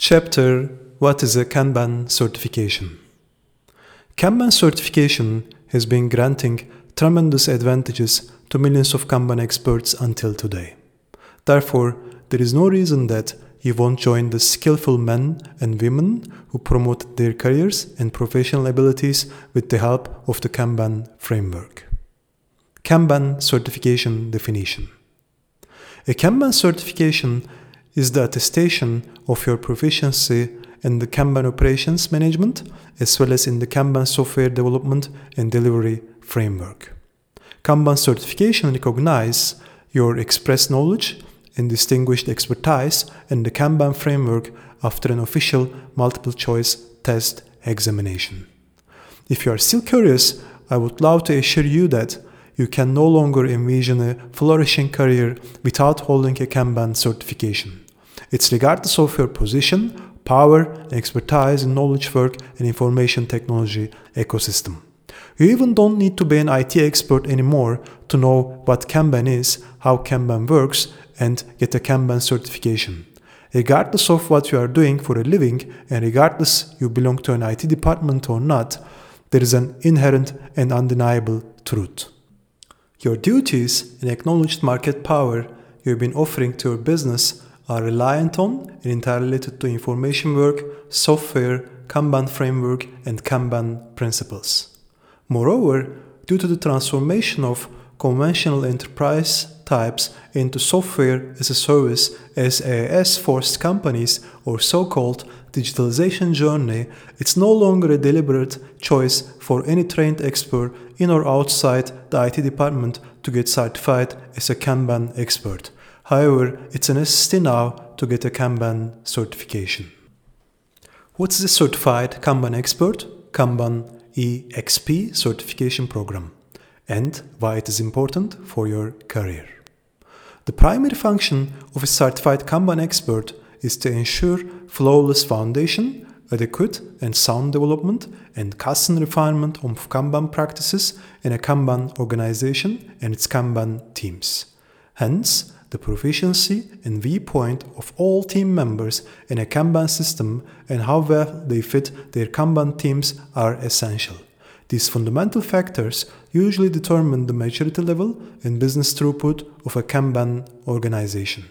Chapter What is a Kanban certification? Kanban certification has been granting tremendous advantages to millions of Kanban experts until today. Therefore, there is no reason that you won't join the skillful men and women who promote their careers and professional abilities with the help of the Kanban framework. Kanban certification definition. A Kanban certification is the attestation of your proficiency in the Kanban operations management as well as in the Kanban software development and delivery framework. Kanban certification recognizes your express knowledge and distinguished expertise in the Kanban framework after an official multiple choice test examination. If you are still curious, I would love to assure you that you can no longer envision a flourishing career without holding a Kanban certification. It's regardless of your position, power, expertise in knowledge work and information technology ecosystem. You even don't need to be an IT expert anymore to know what Kanban is, how Kanban works, and get a Kanban certification. Regardless of what you are doing for a living, and regardless you belong to an IT department or not, there is an inherent and undeniable truth. Your duties and acknowledged market power you have been offering to your business are reliant on and entirely related to information work, software, Kanban framework, and Kanban principles. Moreover, due to the transformation of conventional enterprise types into software as a service SaaS forced companies or so-called digitalization journey, it's no longer a deliberate choice for any trained expert in or outside the IT department to get certified as a Kanban expert. However, it's a necessity now to get a Kanban certification. What's the certified Kanban expert? Kanban EXP certification program and why it is important for your career. The primary function of a certified Kanban expert is to ensure flawless foundation, adequate and sound development, and constant refinement of Kanban practices in a Kanban organization and its Kanban teams. Hence, the proficiency and viewpoint of all team members in a Kanban system and how well they fit their Kanban teams are essential. These fundamental factors usually determine the maturity level and business throughput of a Kanban organization.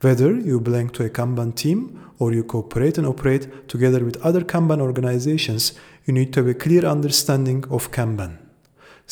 Whether you belong to a Kanban team or you cooperate and operate together with other Kanban organizations, you need to have a clear understanding of Kanban.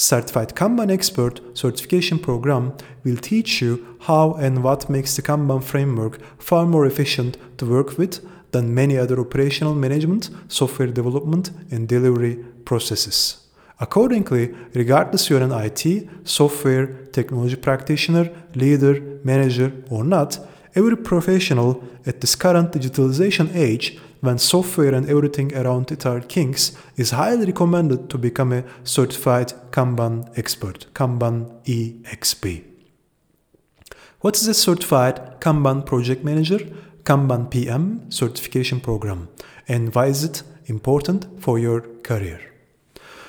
Certified Kanban Expert certification program will teach you how and what makes the Kanban framework far more efficient to work with than many other operational management, software development, and delivery processes. Accordingly, regardless you're an IT, software, technology practitioner, leader, manager, or not, every professional at this current digitalization age, when software and everything around it are kings, is highly recommended to become a certified Kanban expert, Kanban EXP. What is a certified Kanban project manager? Kanban PM certification program, and why is it important for your career?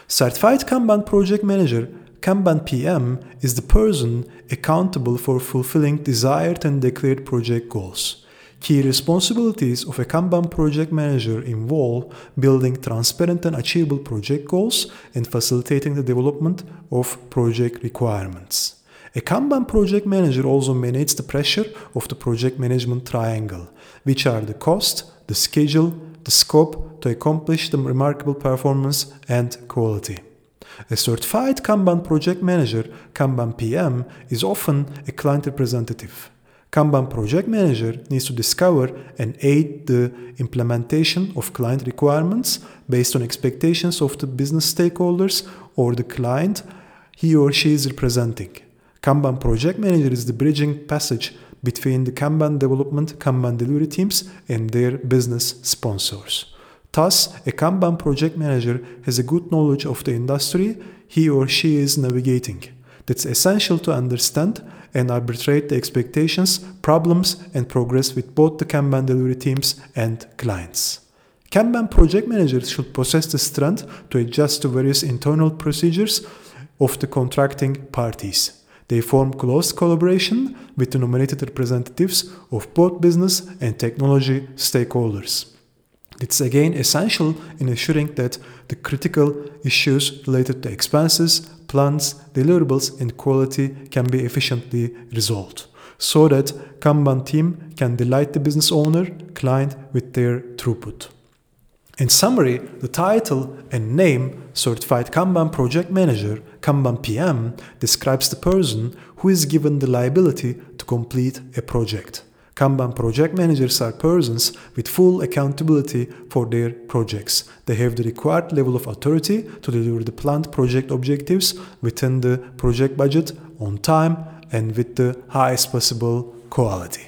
Certified Kanban Project Manager, Kanban PM, is the person accountable for fulfilling desired and declared project goals. Key responsibilities of a Kanban project manager involve building transparent and achievable project goals and facilitating the development of project requirements. A Kanban project manager also manages the pressure of the project management triangle, which are the cost, the schedule, the scope to accomplish the remarkable performance and quality. A certified Kanban project manager, Kanban PM, is often a client representative. Kanban project manager needs to discover and aid the implementation of client requirements based on expectations of the business stakeholders or the client he or she is representing. Kanban project manager is the bridging passage between the Kanban development, Kanban delivery teams and their business sponsors. Thus, a Kanban project manager has a good knowledge of the industry he or she is navigating. That's essential to understand and arbitrate the expectations, problems, and progress with both the Kanban delivery teams and clients. Kanban project managers should possess the strength to adjust to various internal procedures of the contracting parties. They form close collaboration with the nominated representatives of both business and technology stakeholders. It's again essential in ensuring that the critical issues related to expenses, plans, deliverables, and quality can be efficiently resolved so that Kanban team can delight the business owner, client with their throughput. In summary, the title and name Certified Kanban Project Manager, Kanban PM, describes the person who is given the liability to complete a project. Kanban project managers are persons with full accountability for their projects. They have the required level of authority to deliver the planned project objectives within the project budget on time and with the highest possible quality.